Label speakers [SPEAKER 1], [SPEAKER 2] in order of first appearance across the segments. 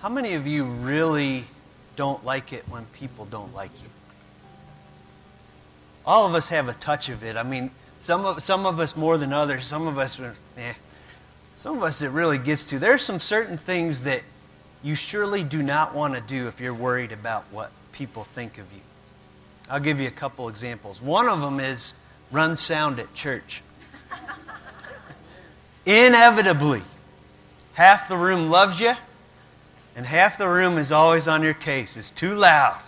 [SPEAKER 1] How many of you really don't like it when people don't like you? All of us have a touch of it. I mean, some of, some of us more than others. Some of us, eh, some of us it really gets to. There's some certain things that you surely do not want to do if you're worried about what people think of you. I'll give you a couple examples. One of them is run sound at church. Inevitably, half the room loves you, and half the room is always on your case. It's too loud.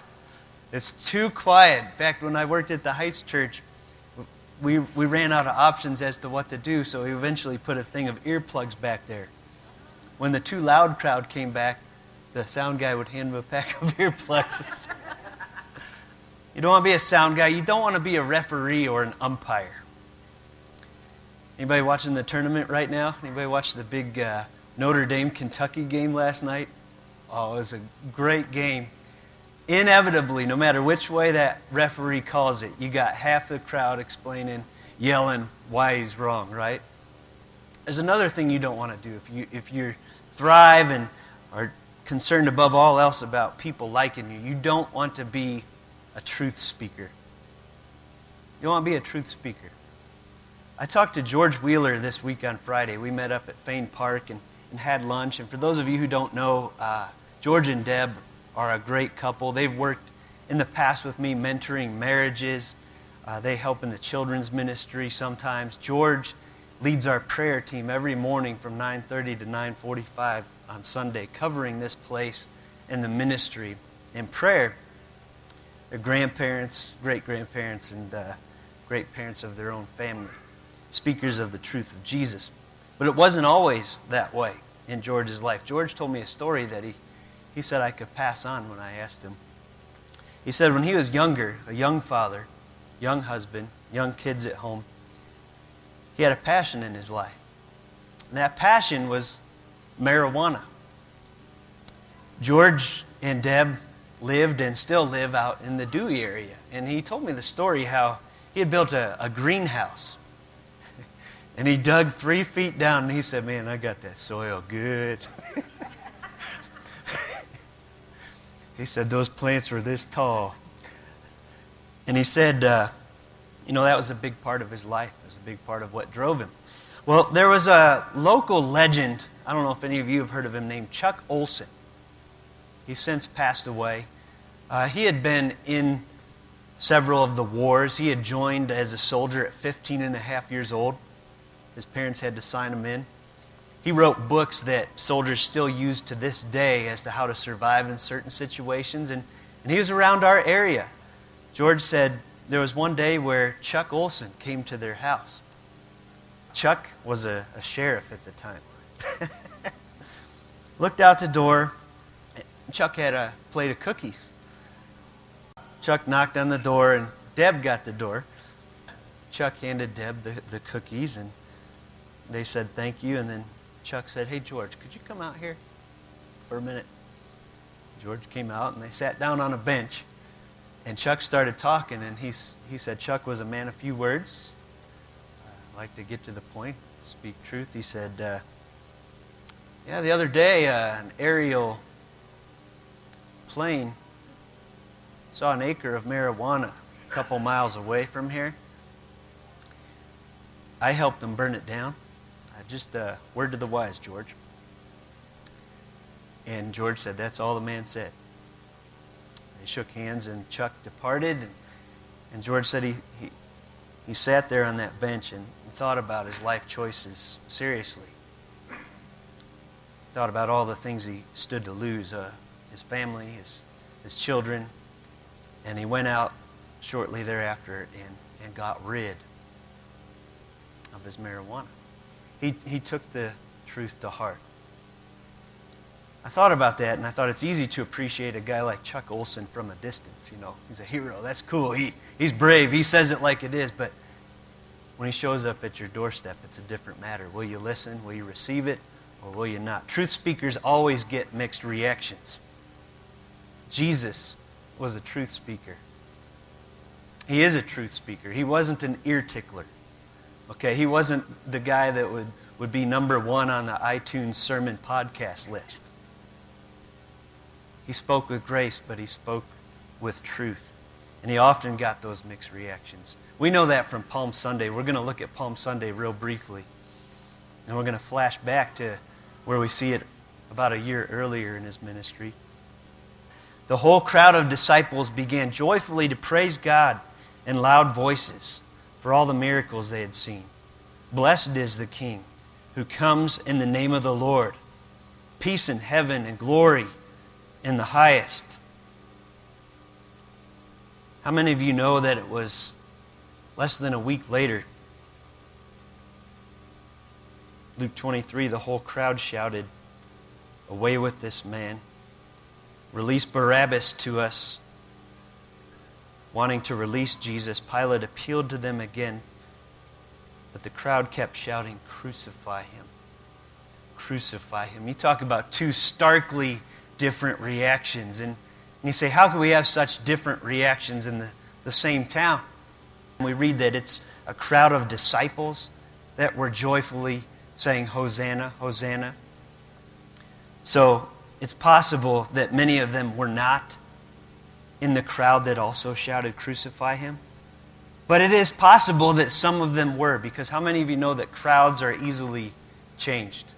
[SPEAKER 1] It's too quiet. In fact, when I worked at the Heights Church, we, we ran out of options as to what to do, so we eventually put a thing of earplugs back there. When the too loud crowd came back, the sound guy would hand them a pack of earplugs. you don't want to be a sound guy. You don't want to be a referee or an umpire. Anybody watching the tournament right now? Anybody watch the big uh, Notre Dame Kentucky game last night? Oh, it was a great game inevitably, no matter which way that referee calls it, you got half the crowd explaining, yelling why he's wrong, right? There's another thing you don't want to do if you if you thrive and are concerned above all else about people liking you. You don't want to be a truth speaker. You want to be a truth speaker. I talked to George Wheeler this week on Friday. We met up at Fain Park and, and had lunch. And for those of you who don't know, uh, George and Deb are a great couple. They've worked in the past with me mentoring marriages. Uh, they help in the children's ministry sometimes. George leads our prayer team every morning from 9:30 to 9:45 on Sunday, covering this place and the ministry in prayer. Their grandparents, great grandparents, and uh, great parents of their own family, speakers of the truth of Jesus. But it wasn't always that way in George's life. George told me a story that he he said I could pass on when I asked him. He said when he was younger, a young father, young husband, young kids at home, he had a passion in his life. And that passion was marijuana. George and Deb lived and still live out in the Dewey area. And he told me the story how he had built a, a greenhouse. and he dug three feet down and he said, Man, I got that soil good. He said, Those plants were this tall. And he said, uh, You know, that was a big part of his life, it was a big part of what drove him. Well, there was a local legend, I don't know if any of you have heard of him, named Chuck Olson. He's since passed away. Uh, he had been in several of the wars. He had joined as a soldier at 15 and a half years old. His parents had to sign him in. He wrote books that soldiers still use to this day as to how to survive in certain situations, and, and he was around our area. George said there was one day where Chuck Olson came to their house. Chuck was a, a sheriff at the time. Looked out the door. Chuck had a plate of cookies. Chuck knocked on the door, and Deb got the door. Chuck handed Deb the, the cookies, and they said thank you, and then Chuck said, Hey, George, could you come out here for a minute? George came out and they sat down on a bench. And Chuck started talking, and he, he said Chuck was a man of few words. I like to get to the point, speak truth. He said, uh, Yeah, the other day, uh, an aerial plane saw an acre of marijuana a couple miles away from here. I helped them burn it down just a word to the wise, George. And George said, That's all the man said. They shook hands, and Chuck departed. And, and George said he, he, he sat there on that bench and thought about his life choices seriously. Thought about all the things he stood to lose uh, his family, his, his children. And he went out shortly thereafter and, and got rid of his marijuana. He, he took the truth to heart. I thought about that, and I thought it's easy to appreciate a guy like Chuck Olson from a distance. You know, he's a hero. That's cool. He, he's brave. He says it like it is. But when he shows up at your doorstep, it's a different matter. Will you listen? Will you receive it? Or will you not? Truth speakers always get mixed reactions. Jesus was a truth speaker. He is a truth speaker. He wasn't an ear tickler. Okay, he wasn't the guy that would, would be number one on the iTunes sermon podcast list. He spoke with grace, but he spoke with truth. And he often got those mixed reactions. We know that from Palm Sunday. We're going to look at Palm Sunday real briefly. And we're going to flash back to where we see it about a year earlier in his ministry. The whole crowd of disciples began joyfully to praise God in loud voices for all the miracles they had seen. Blessed is the King who comes in the name of the Lord. Peace in heaven and glory in the highest. How many of you know that it was less than a week later? Luke 23, the whole crowd shouted, Away with this man. Release Barabbas to us. Wanting to release Jesus, Pilate appealed to them again, but the crowd kept shouting, Crucify him. Crucify him. You talk about two starkly different reactions. And and you say, how can we have such different reactions in the, the same town? And we read that it's a crowd of disciples that were joyfully saying, Hosanna, Hosanna. So it's possible that many of them were not in the crowd that also shouted, Crucify him. But it is possible that some of them were, because how many of you know that crowds are easily changed?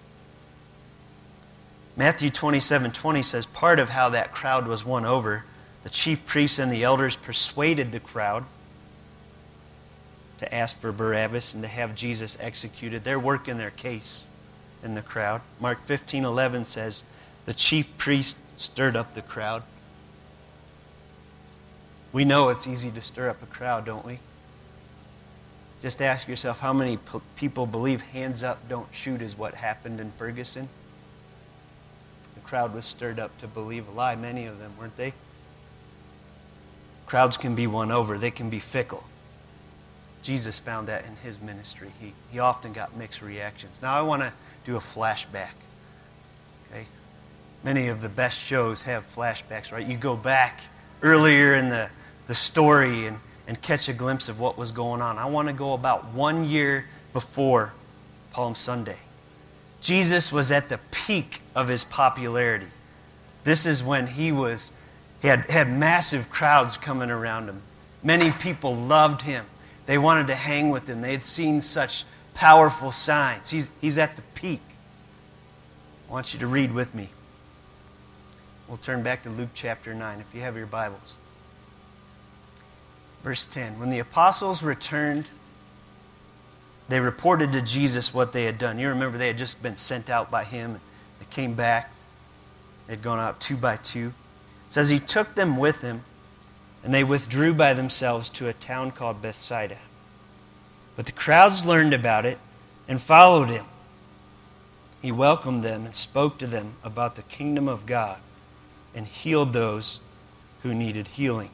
[SPEAKER 1] Matthew 27 20 says, Part of how that crowd was won over, the chief priests and the elders persuaded the crowd to ask for Barabbas and to have Jesus executed. They're working their case in the crowd. Mark 15 11 says, The chief priest stirred up the crowd. We know it's easy to stir up a crowd, don't we? Just ask yourself how many people believe hands up, don't shoot is what happened in Ferguson The crowd was stirred up to believe a lie. Many of them, weren't they? Crowds can be won over, they can be fickle. Jesus found that in his ministry. He, he often got mixed reactions. Now, I want to do a flashback. Okay? Many of the best shows have flashbacks, right? You go back earlier in the, the story and, and catch a glimpse of what was going on. I want to go about one year before Palm Sunday. Jesus was at the peak of his popularity. This is when he was he had, had massive crowds coming around him. Many people loved him. They wanted to hang with him. They had seen such powerful signs. He's, he's at the peak. I want you to read with me. We'll turn back to Luke chapter 9 if you have your Bibles. Verse 10 When the apostles returned they reported to Jesus what they had done. You remember they had just been sent out by him. They came back. They had gone out two by two. It says he took them with him, and they withdrew by themselves to a town called Bethsaida. But the crowds learned about it and followed him. He welcomed them and spoke to them about the kingdom of God and healed those who needed healing.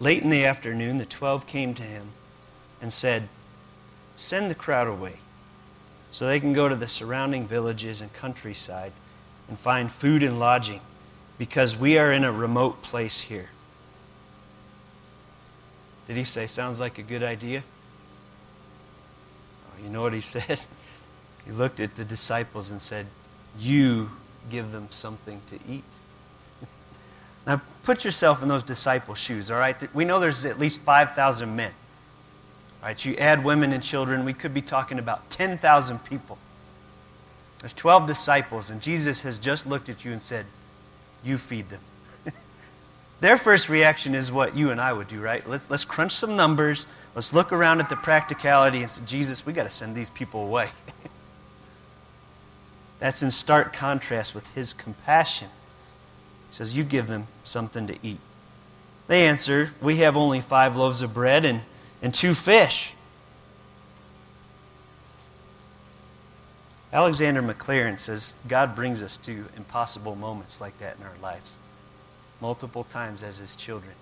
[SPEAKER 1] Late in the afternoon, the twelve came to him and said, send the crowd away so they can go to the surrounding villages and countryside and find food and lodging because we are in a remote place here. Did he say, sounds like a good idea? Oh, you know what he said? He looked at the disciples and said, You give them something to eat. Now, put yourself in those disciples' shoes, all right? We know there's at least 5,000 men. Right, you add women and children, we could be talking about 10,000 people. There's 12 disciples, and Jesus has just looked at you and said, You feed them. Their first reaction is what you and I would do, right? Let's, let's crunch some numbers. Let's look around at the practicality and say, Jesus, we got to send these people away. That's in stark contrast with his compassion. He says, You give them something to eat. They answer, We have only five loaves of bread and and two fish. Alexander Maclaren says God brings us to impossible moments like that in our lives, multiple times as his children,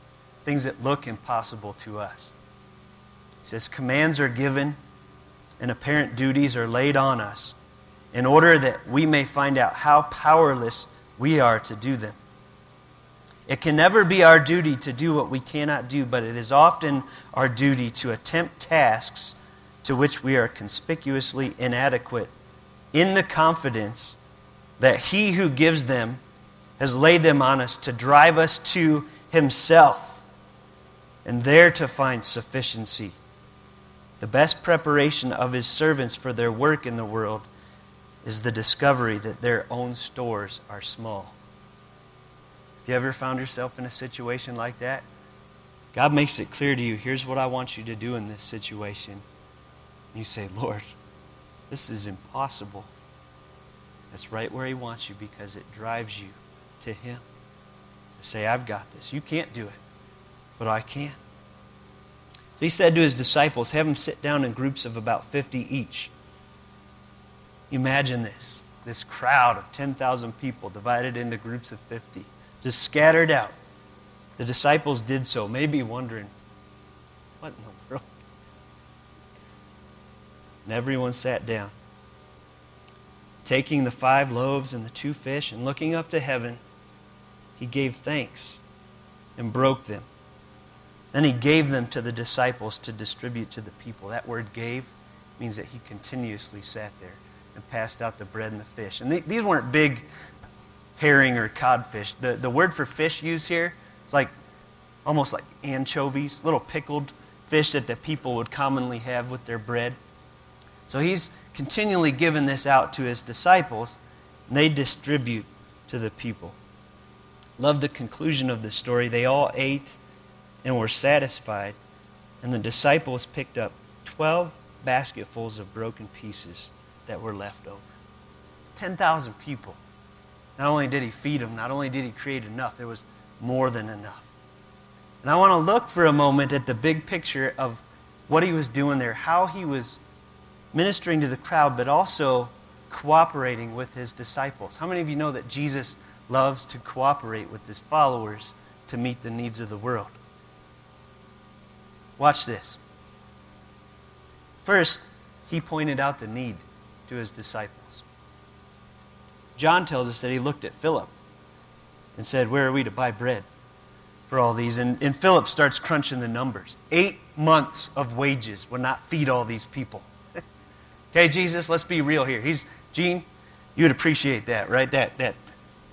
[SPEAKER 1] things that look impossible to us. He says commands are given and apparent duties are laid on us in order that we may find out how powerless we are to do them. It can never be our duty to do what we cannot do, but it is often our duty to attempt tasks to which we are conspicuously inadequate in the confidence that He who gives them has laid them on us to drive us to Himself and there to find sufficiency. The best preparation of His servants for their work in the world is the discovery that their own stores are small. You ever found yourself in a situation like that? God makes it clear to you here's what I want you to do in this situation. You say, Lord, this is impossible. That's right where He wants you because it drives you to Him. To say, I've got this. You can't do it, but I can. So he said to his disciples, Have them sit down in groups of about 50 each. Imagine this this crowd of 10,000 people divided into groups of 50, just scattered out. The disciples did so, maybe wondering, What in the world? And everyone sat down. Taking the five loaves and the two fish and looking up to heaven, he gave thanks and broke them. Then he gave them to the disciples to distribute to the people. That word gave means that he continuously sat there and passed out the bread and the fish. And these weren't big herring or codfish. The, the word for fish used here is like almost like anchovies, little pickled fish that the people would commonly have with their bread. So he's continually giving this out to his disciples, and they distribute to the people. Love the conclusion of the story. They all ate and were satisfied, and the disciples picked up 12 basketfuls of broken pieces that were left over. 10,000 people. Not only did he feed them, not only did he create enough, there was more than enough. And I want to look for a moment at the big picture of what he was doing there, how he was ministering to the crowd, but also cooperating with his disciples. How many of you know that Jesus loves to cooperate with his followers to meet the needs of the world? Watch this. First, he pointed out the need to his disciples. John tells us that he looked at Philip and said, Where are we to buy bread for all these? And, and Philip starts crunching the numbers. Eight months of wages would not feed all these people. Okay, Jesus, let's be real here. He's, Gene, you'd appreciate that, right? That, that.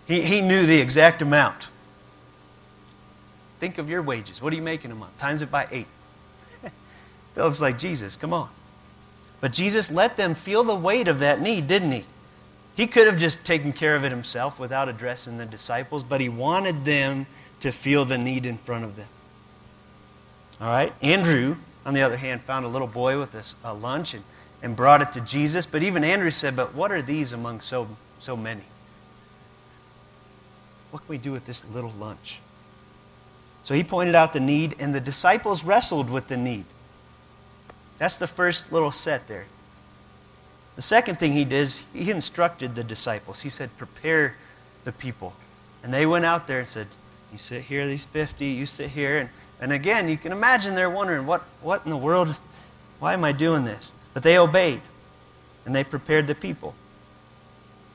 [SPEAKER 1] He, he knew the exact amount. Think of your wages. What are you making a month? Times it by eight. Philip's like, Jesus, come on. But Jesus let them feel the weight of that need, didn't he? He could have just taken care of it himself without addressing the disciples, but he wanted them to feel the need in front of them. All right? Andrew, on the other hand, found a little boy with a, a lunch and and brought it to Jesus. But even Andrew said, But what are these among so, so many? What can we do with this little lunch? So he pointed out the need, and the disciples wrestled with the need. That's the first little set there. The second thing he did is he instructed the disciples. He said, Prepare the people. And they went out there and said, You sit here, these 50, you sit here. And, and again, you can imagine they're wondering, what, what in the world? Why am I doing this? But they obeyed and they prepared the people.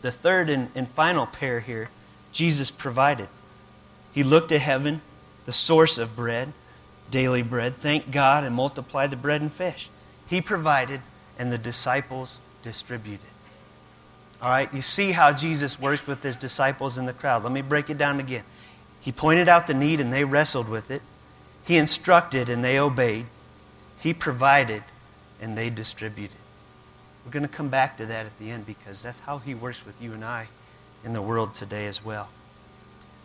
[SPEAKER 1] The third and, and final pair here, Jesus provided. He looked to heaven, the source of bread, daily bread, thanked God, and multiplied the bread and fish. He provided, and the disciples distributed. All right, you see how Jesus worked with his disciples in the crowd. Let me break it down again. He pointed out the need, and they wrestled with it. He instructed, and they obeyed. He provided, and they distributed. We're going to come back to that at the end because that's how he works with you and I in the world today as well.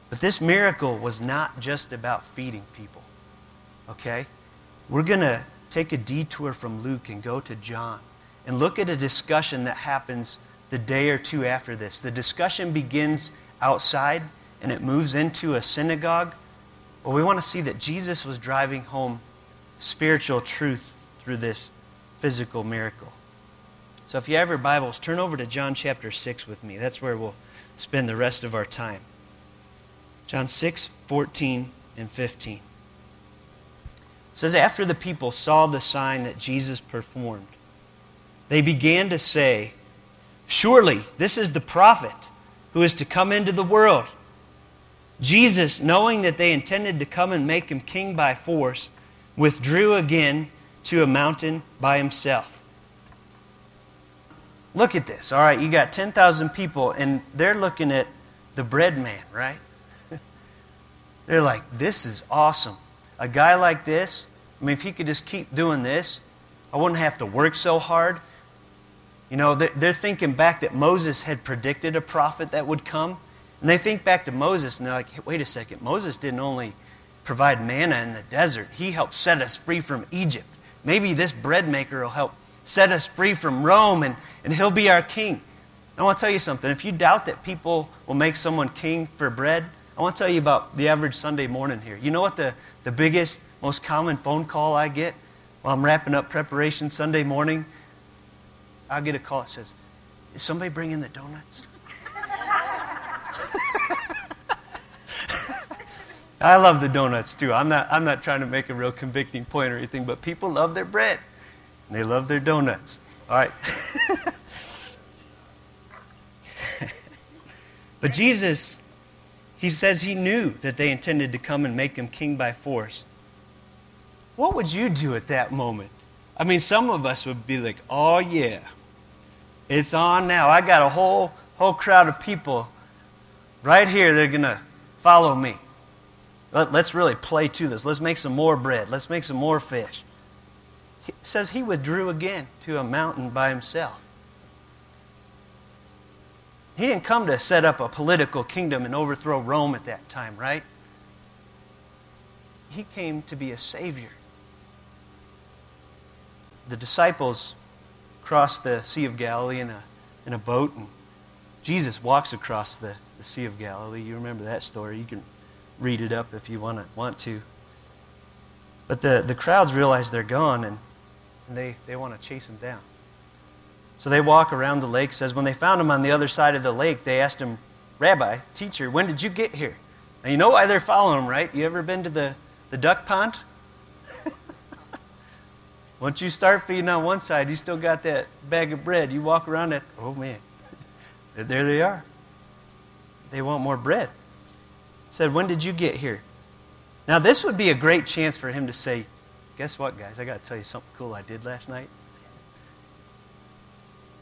[SPEAKER 1] But this miracle was not just about feeding people. Okay? We're going to take a detour from Luke and go to John and look at a discussion that happens the day or two after this. The discussion begins outside and it moves into a synagogue. Well, we want to see that Jesus was driving home spiritual truth through this physical miracle. So if you have your Bibles, turn over to John chapter 6 with me. That's where we'll spend the rest of our time. John 6, 14 and 15. It says, After the people saw the sign that Jesus performed, they began to say, Surely this is the prophet who is to come into the world. Jesus, knowing that they intended to come and make him king by force, withdrew again to a mountain by himself. Look at this. All right, you got 10,000 people, and they're looking at the bread man, right? They're like, this is awesome. A guy like this, I mean, if he could just keep doing this, I wouldn't have to work so hard. You know, they're thinking back that Moses had predicted a prophet that would come. And they think back to Moses and they're like, wait a second, Moses didn't only provide manna in the desert, he helped set us free from Egypt. Maybe this bread maker will help set us free from Rome and, and he'll be our king. I want to tell you something. If you doubt that people will make someone king for bread, I want to tell you about the average Sunday morning here. You know what the, the biggest, most common phone call I get while I'm wrapping up preparation Sunday morning? I'll get a call that says, Is somebody bringing the donuts? I love the donuts too. I'm not, I'm not trying to make a real convicting point or anything, but people love their bread. And they love their donuts. All right. but Jesus, he says he knew that they intended to come and make him king by force. What would you do at that moment? I mean, some of us would be like, oh, yeah, it's on now. I got a whole, whole crowd of people right here. They're going to follow me. Let, us really play to this. Let's make some more bread. Let's make some more fish. He says he withdrew again to a mountain by himself. He didn't come to set up a political kingdom and overthrow Rome at that time, right? He came to be a savior. The disciples crossed the Sea of Galilee in a, in a boat, and Jesus walks across the, the Sea of Galilee. You remember that story. You can read it up if you want to. Want to. But the, the crowds realize they're gone, and, and they, they want to chase him down. So they walk around the lake. says when they found him on the other side of the lake, they asked him, Rabbi, teacher, when did you get here? Now you know why they're following him, right? You ever been to the, the duck pond? Once you start feeding on one side, you still got that bag of bread. You walk around it, oh man, there they are. They want more bread. Said, when did you get here? Now this would be a great chance for him to say, guess what, guys? I got to tell you something cool I did last night.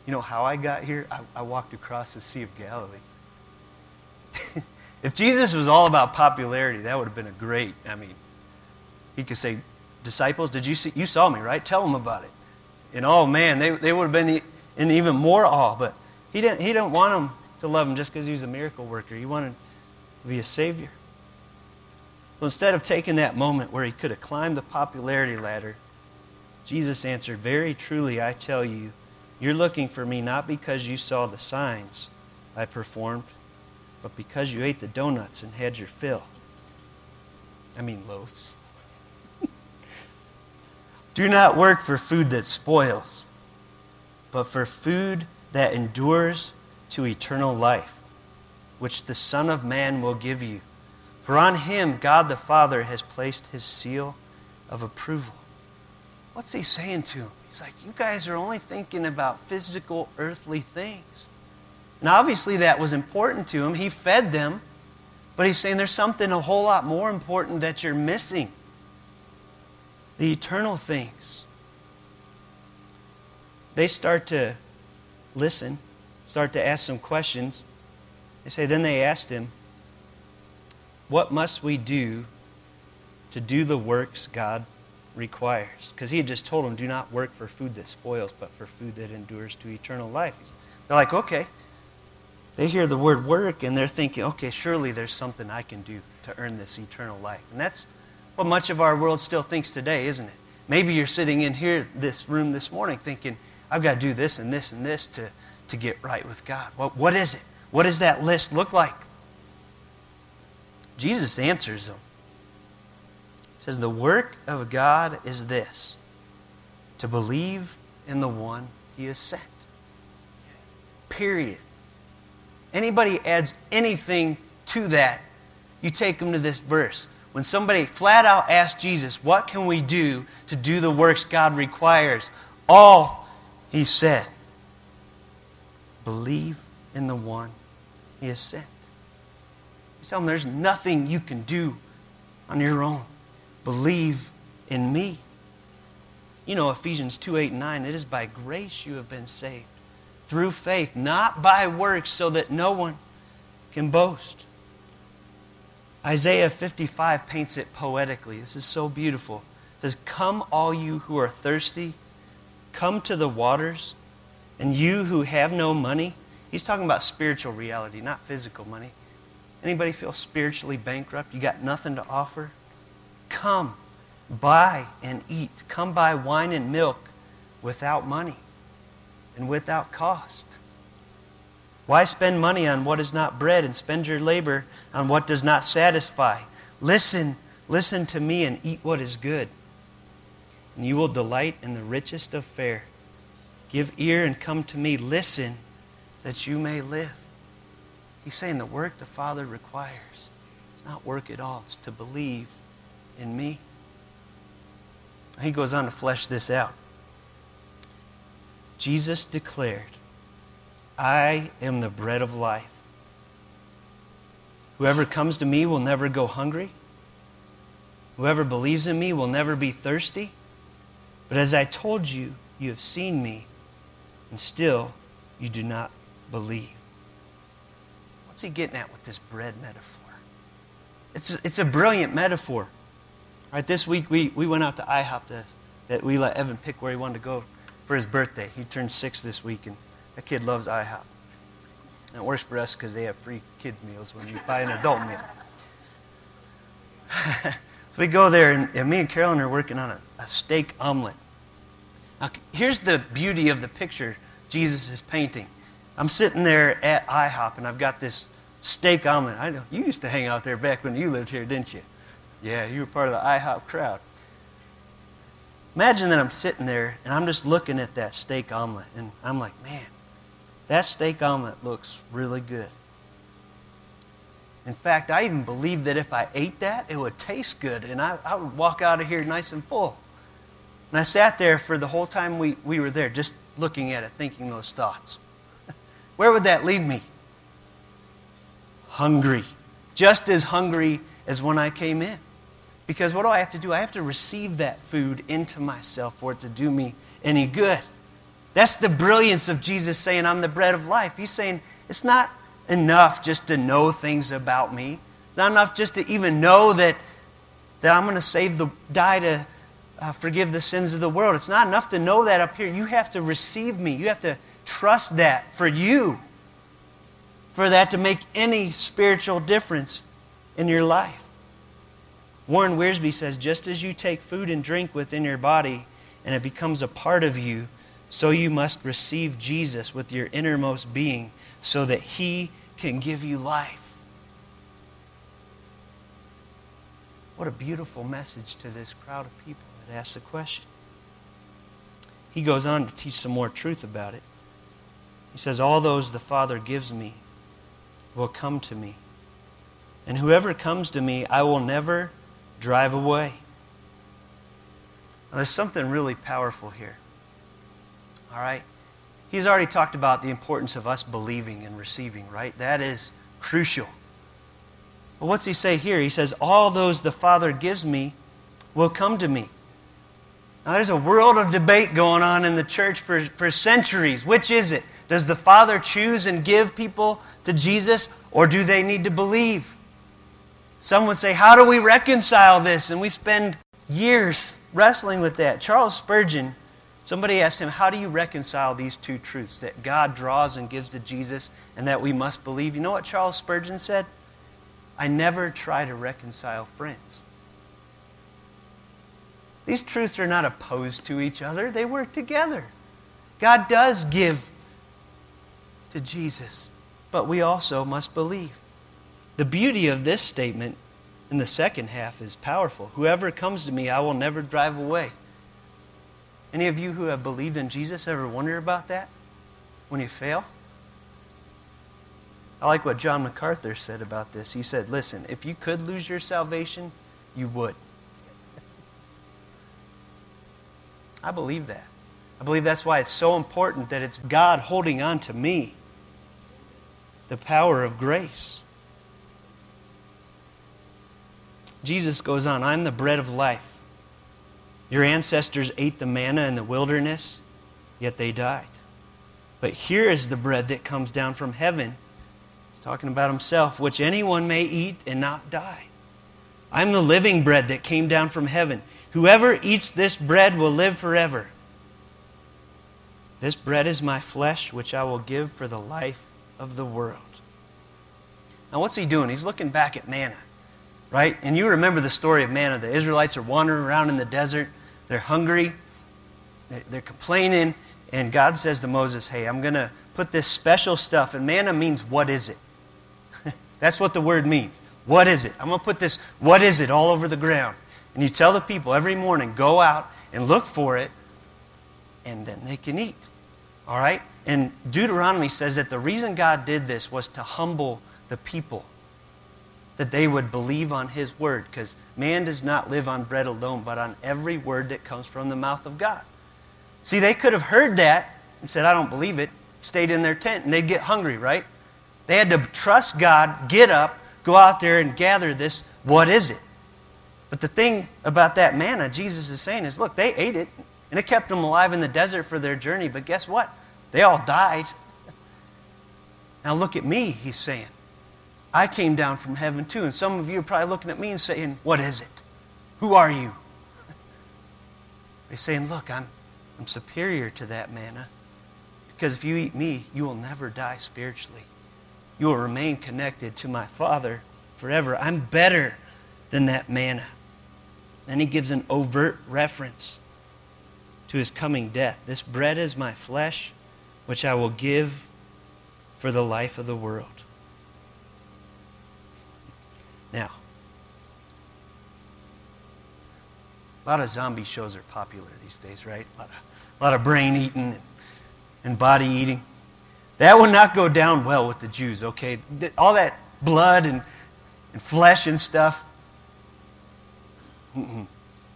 [SPEAKER 1] You know how I got here? I, I walked across the Sea of Galilee. if Jesus was all about popularity, that would have been a great, I mean, he could say, disciples, did you see, you saw me, right? Tell them about it. And oh man, they, they would have been in even more awe. But he didn't, he didn't want them to love him just because he was a miracle worker. He wanted to be a savior. So instead of taking that moment where he could have climbed the popularity ladder, Jesus answered, Very truly, I tell you, you're looking for me not because you saw the signs I performed, but because you ate the donuts and had your fill. I mean, loaves. Do not work for food that spoils, but for food that endures to eternal life, which the Son of Man will give you. For on him God the Father has placed his seal of approval. What's he saying to him? He's like, You guys are only thinking about physical, earthly things. And obviously that was important to him. He fed them. But he's saying there's something a whole lot more important that you're missing the eternal things. They start to listen, start to ask some questions. They say, Then they asked him, What must we do to do the works God requires? Because he had just told them, Do not work for food that spoils, but for food that endures to eternal life. They're like, Okay. They hear the word work and they're thinking, Okay, surely there's something I can do to earn this eternal life. And that's what much of our world still thinks today, isn't it? Maybe you're sitting in here, this room this morning, thinking, I've got to do this and this and this to, to get right with God. What, what is it? What does that list look like? Jesus answers them. He says, The work of God is this to believe in the one he has sent. Period. Anybody adds anything to that, you take them to this verse when somebody flat out asked Jesus, What can we do to do the works God requires? All he said, Believe in the one he has sent. He's telling them there's nothing you can do on your own. Believe in me. You know, Ephesians 2 8 and 9, it is by grace you have been saved through faith, not by works, so that no one can boast. Isaiah 55 paints it poetically. This is so beautiful. It says, Come, all you who are thirsty, come to the waters, and you who have no money. He's talking about spiritual reality, not physical money. Anybody feel spiritually bankrupt? You got nothing to offer? Come, buy and eat. Come buy wine and milk without money and without cost. Why spend money on what is not bread and spend your labor on what does not satisfy? Listen, listen to me and eat what is good, and you will delight in the richest of fare. Give ear and come to me. Listen that you may live. He's saying the work the Father requires is not work at all, it's to believe in me. He goes on to flesh this out. Jesus declared, I am the bread of life. Whoever comes to me will never go hungry. Whoever believes in me will never be thirsty. But as I told you, you have seen me, and still you do not believe. What's he getting at with this bread metaphor? It's a, it's a brilliant metaphor. All right, this week we, we went out to IHOP to, that we let Evan pick where he wanted to go for his birthday. He turned six this week, and that kid loves IHOP. And it works for us because they have free kids' meals when you buy an adult meal. so we go there, and, and, me and Carolyn are working on a, a steak omelet. Now, here's the beauty of the picture Jesus is painting. I'm sitting there at IHOP, and I've got this steak omelet. I know you used to hang out there back when you lived here, didn't you? Yeah, you were part of the IHOP crowd. Imagine that I'm sitting there and I'm just looking at that steak omelet, and I'm like, man, that steak omelet looks really good. In fact, I even believe that if I ate that, it would taste good, and I, I would walk out of here nice and full. And I sat there for the whole time we, we were there, just looking at it, thinking those thoughts. Where would that leave me? Hungry. Just as hungry as when I came in. Because what do I have to do? I have to receive that food into myself for it to do me any good. That's the brilliance of Jesus saying, I'm the bread of life. He's saying, it's not enough just to know things about me. It's not enough just to even know that, that I'm going to save the, die to uh, forgive the sins of the world. It's not enough to know that up here. You have to receive me. You have to trust that for you, for that to make any spiritual difference in your life. Warren Wiersbe says just as you take food and drink within your body and it becomes a part of you, so you must receive Jesus with your innermost being so that he can give you life. What a beautiful message to this crowd of people that asked the question. He goes on to teach some more truth about it. He says, All those the Father gives me will come to me. And whoever comes to me, I will never drive away. Now, there's something really powerful here. All right? He's already talked about the importance of us believing and receiving, right? That is crucial. But what's he say here? He says, All those the Father gives me will come to me. Now, there's a world of debate going on in the church for, for centuries. Which is it? Does the Father choose and give people to Jesus, or do they need to believe? Some would say, How do we reconcile this? And we spend years wrestling with that. Charles Spurgeon, somebody asked him, How do you reconcile these two truths that God draws and gives to Jesus and that we must believe? You know what Charles Spurgeon said? I never try to reconcile friends. These truths are not opposed to each other, they work together. God does give to Jesus, but we also must believe. The beauty of this statement in the second half is powerful. Whoever comes to me, I will never drive away. Any of you who have believed in Jesus ever wonder about that when you fail? I like what John MacArthur said about this. He said, Listen, if you could lose your salvation, you would. I believe that. I believe that's why it's so important that it's God holding on to me, the power of grace. Jesus goes on, I'm the bread of life. Your ancestors ate the manna in the wilderness, yet they died. But here is the bread that comes down from heaven He's talking about himself, which anyone may eat and not die. I'm the living bread that came down from heaven. Whoever eats this bread will live forever. This bread is my flesh, which I will give for the life of the world. Now, what's he doing? He's looking back at manna, right? And you remember the story of manna. The Israelites are wandering around in the desert, they're hungry, they're complaining, and God says to Moses, Hey, I'm going to put this special stuff, and manna means what is it? That's what the word means. What is it? I'm going to put this, what is it, all over the ground. And you tell the people every morning, go out and look for it, and then they can eat. All right? And Deuteronomy says that the reason God did this was to humble the people, that they would believe on His word, because man does not live on bread alone, but on every word that comes from the mouth of God. See, they could have heard that and said, I don't believe it, stayed in their tent, and they'd get hungry, right? They had to trust God, get up, go out there and gather this. What is it? But the thing about that manna, Jesus is saying, is look, they ate it, and it kept them alive in the desert for their journey. But guess what? They all died. Now look at me, he's saying. I came down from heaven too. And some of you are probably looking at me and saying, What is it? Who are you? He's saying, Look, I'm, I'm superior to that manna. Because if you eat me, you will never die spiritually. You will remain connected to my Father forever. I'm better than that manna. Then he gives an overt reference to his coming death. This bread is my flesh, which I will give for the life of the world. Now, a lot of zombie shows are popular these days, right? A lot of, a lot of brain eating and body eating. That would not go down well with the Jews, okay? All that blood and, and flesh and stuff. Mm-mm.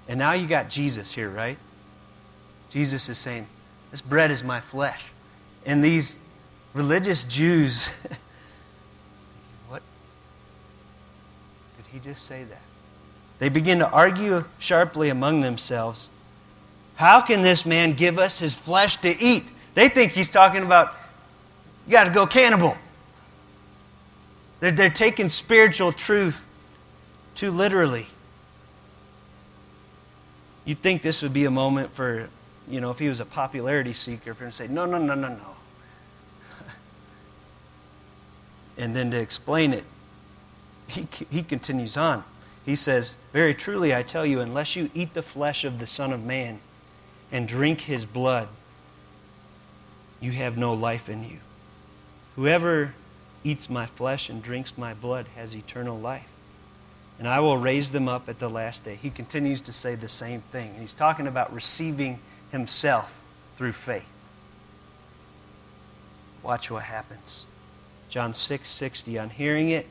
[SPEAKER 1] And now you got Jesus here, right? Jesus is saying, This bread is my flesh. And these religious Jews, He just say that? They begin to argue sharply among themselves. How can this man give us his flesh to eat? They think he's talking about you got to go cannibal. They're, they're taking spiritual truth too literally. You'd think this would be a moment for, you know, if he was a popularity seeker, for him to say, no, no, no, no, no. and then to explain it, he, he continues on. He says, Very truly I tell you, unless you eat the flesh of the Son of Man and drink his blood, you have no life in you. Whoever eats my flesh and drinks my blood has eternal life. And I will raise them up at the last day. He continues to say the same thing. And he's talking about receiving himself through faith. Watch what happens. John 6 60. On hearing it,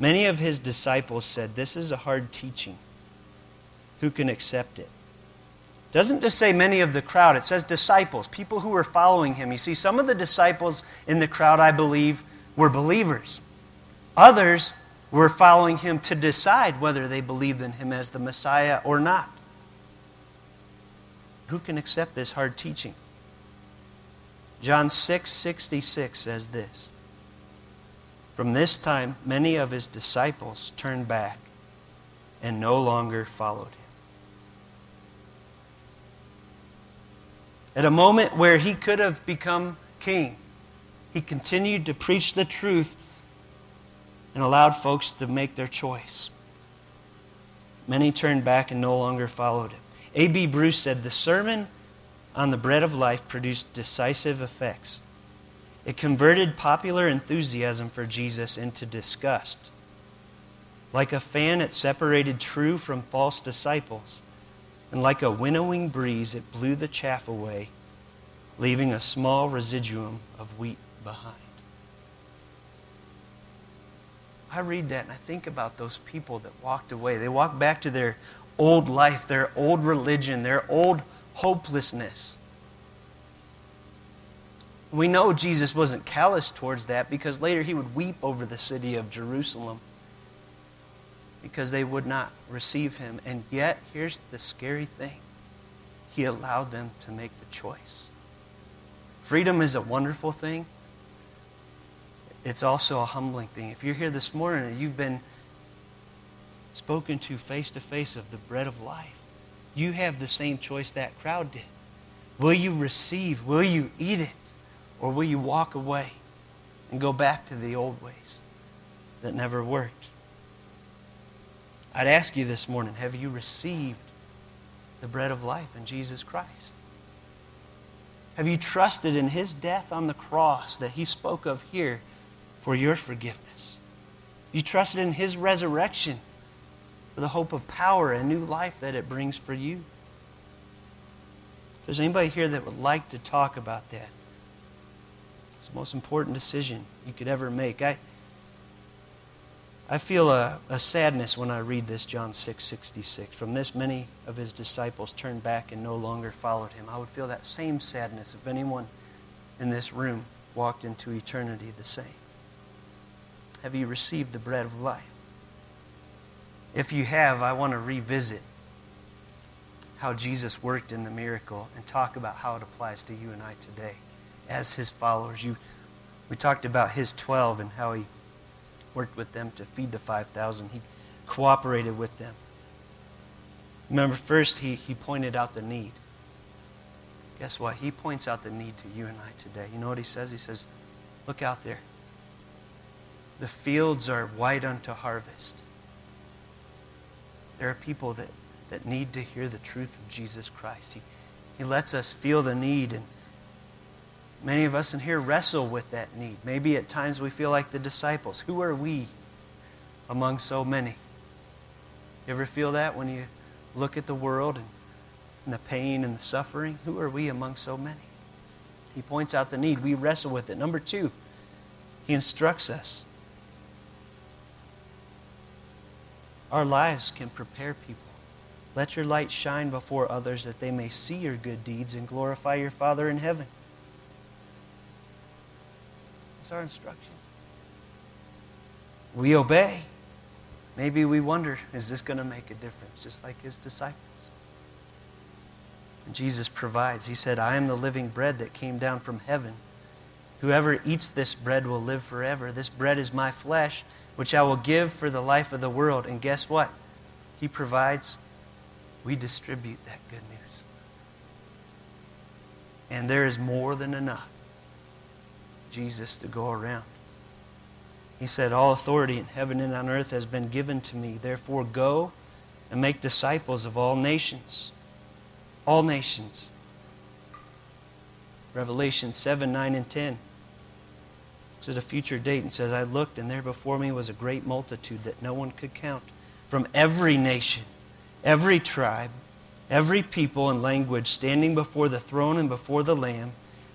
[SPEAKER 1] many of his disciples said, This is a hard teaching. Who can accept it? doesn't just say many of the crowd, it says disciples, people who were following him. You see, some of the disciples in the crowd, I believe, were believers. Others were following him to decide whether they believed in him as the Messiah or not. Who can accept this hard teaching? John 6 66 says this From this time, many of his disciples turned back and no longer followed him. At a moment where he could have become king, he continued to preach the truth and allowed folks to make their choice. Many turned back and no longer followed him. A.B. Bruce said the sermon on the bread of life produced decisive effects. It converted popular enthusiasm for Jesus into disgust. Like a fan, it separated true from false disciples and like a winnowing breeze, it blew the chaff away, leaving a small residuum of wheat behind. I read that and I think about those people that walked away. They walked back to their old life, their old religion, their old hopelessness. We know Jesus wasn't callous towards that because later he would weep over the city of Jerusalem because they would not receive him. And yet, here's the scary thing He allowed them to make the choice. Freedom is a wonderful thing. it's also a humbling thing. If you're here this morning and you've been spoken to face to face of the bread of life, you have the same choice that crowd did. Will you receive? Will you eat it? Or will you walk away and go back to the old ways that never worked? I'd ask you this morning have you received the bread of life in Jesus Christ? Have you trusted in his death on the cross that he spoke of here for your forgiveness? You trusted in his resurrection for the hope of power and new life that it brings for you? If there's anybody here that would like to talk about that, it's the most important decision you could ever make. I, I feel a, a sadness when I read this, John 6 66. From this, many of his disciples turned back and no longer followed him. I would feel that same sadness if anyone in this room walked into eternity the same. Have you received the bread of life? If you have, I want to revisit how Jesus worked in the miracle and talk about how it applies to you and I today as his followers. You, we talked about his 12 and how he worked with them to feed the 5,000. He cooperated with them. Remember, first, he, he pointed out the need. Guess what? He points out the need to you and I today. You know what he says? He says, Look out there. The fields are white unto harvest. There are people that, that need to hear the truth of Jesus Christ. He, he lets us feel the need, and many of us in here wrestle with that need. Maybe at times we feel like the disciples. Who are we among so many? You ever feel that when you look at the world and, and the pain and the suffering? Who are we among so many? He points out the need. We wrestle with it. Number two, he instructs us. Our lives can prepare people. Let your light shine before others that they may see your good deeds and glorify your Father in heaven. That's our instruction. We obey. Maybe we wonder, is this going to make a difference? Just like his disciples. And Jesus provides. He said, I am the living bread that came down from heaven. Whoever eats this bread will live forever. This bread is my flesh which I will give for the life of the world. And guess what? He provides, we distribute that good news. And there is more than enough Jesus to go around. He said, All authority in heaven and on earth has been given to me. Therefore, go and make disciples of all nations. All nations. Revelation 7, 9, and 10 at a future date and says, I looked, and there before me was a great multitude that no one could count from every nation, every tribe, every people and language standing before the throne and before the Lamb.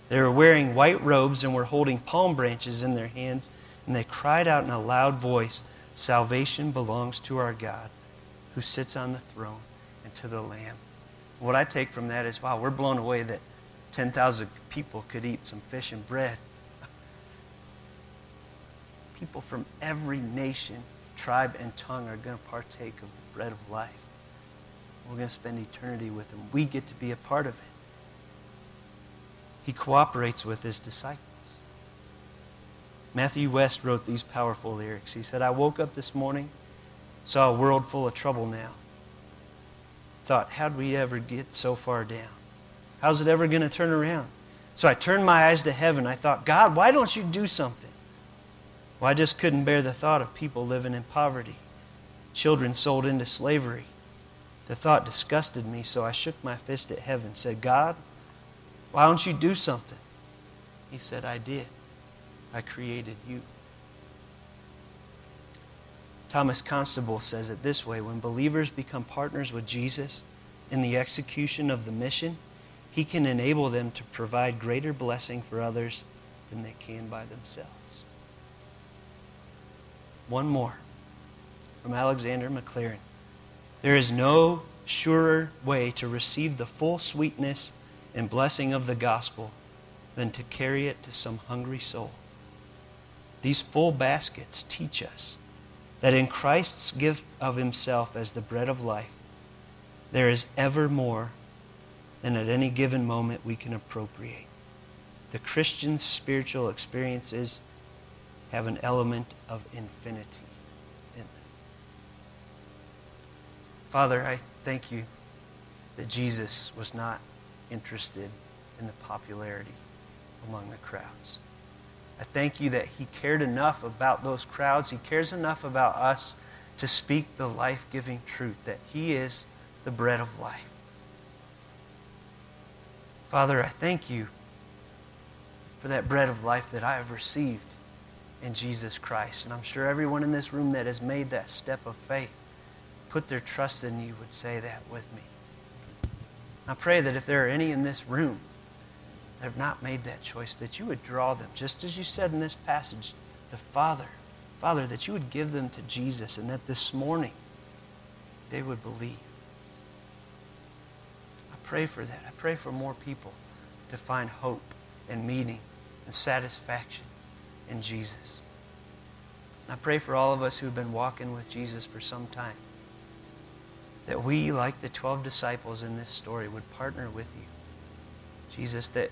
[SPEAKER 1] They were wearing white robes and were holding palm branches in their hands, and they cried out in a loud voice, Salvation belongs to our God who sits on the throne and to the Lamb. What I take from that is, wow, we're blown away that 10,000 people could eat some fish and bread people from every nation, tribe, and tongue are going to partake of the bread of life. We're going to spend eternity with them. We get to be a part of it. He cooperates with his disciples. Matthew West wrote these powerful lyrics. He said, I woke up this morning, saw a world full of trouble now. Thought, how'd we ever get so far down? How's it ever going to turn around? So I turned my eyes to heaven. I thought, God, why don't you do something? Well, I just couldn't bear the thought of people living in poverty, children sold into slavery. The thought disgusted me, so I shook my fist at heaven, said, God, why don't you do something? He said, I did. I created you. Thomas Constable says it this way when believers become partners with Jesus in the execution of the mission, he can enable them to provide greater blessing for others than they can by themselves. One more from Alexander Maclaren. There is no surer way to receive the full sweetness and blessing of the gospel than to carry it to some hungry soul. These full baskets teach us that in Christ's gift of himself as the bread of life, there is ever more than at any given moment we can appropriate. The Christian's spiritual experiences have an element of infinity in them. Father, I thank you that Jesus was not interested in the popularity among the crowds. I thank you that he cared enough about those crowds. He cares enough about us to speak the life giving truth that he is the bread of life. Father, I thank you for that bread of life that I have received in Jesus Christ. And I'm sure everyone in this room that has made that step of faith, put their trust in you, would say that with me. I pray that if there are any in this room that have not made that choice, that you would draw them, just as you said in this passage, the Father. Father, that you would give them to Jesus and that this morning they would believe. I pray for that. I pray for more people to find hope and meaning and satisfaction in Jesus. I pray for all of us who've been walking with Jesus for some time that we, like the 12 disciples in this story, would partner with you. Jesus, that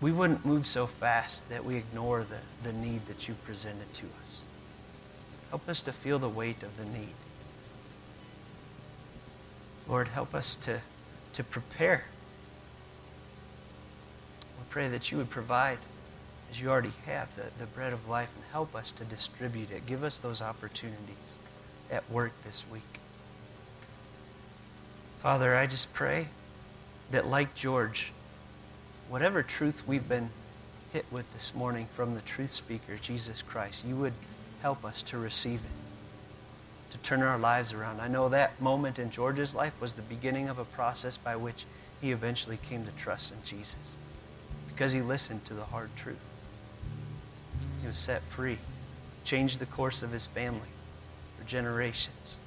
[SPEAKER 1] we wouldn't move so fast that we ignore the, the need that you presented to us. Help us to feel the weight of the need. Lord, help us to, to prepare. We pray that you would provide, as you already have, the, the bread of life and help us to distribute it. Give us those opportunities at work this week. Father, I just pray that, like George, whatever truth we've been hit with this morning from the truth speaker, Jesus Christ, you would help us to receive it, to turn our lives around. I know that moment in George's life was the beginning of a process by which he eventually came to trust in Jesus because he listened to the hard truth. He was set free, changed the course of his family for generations.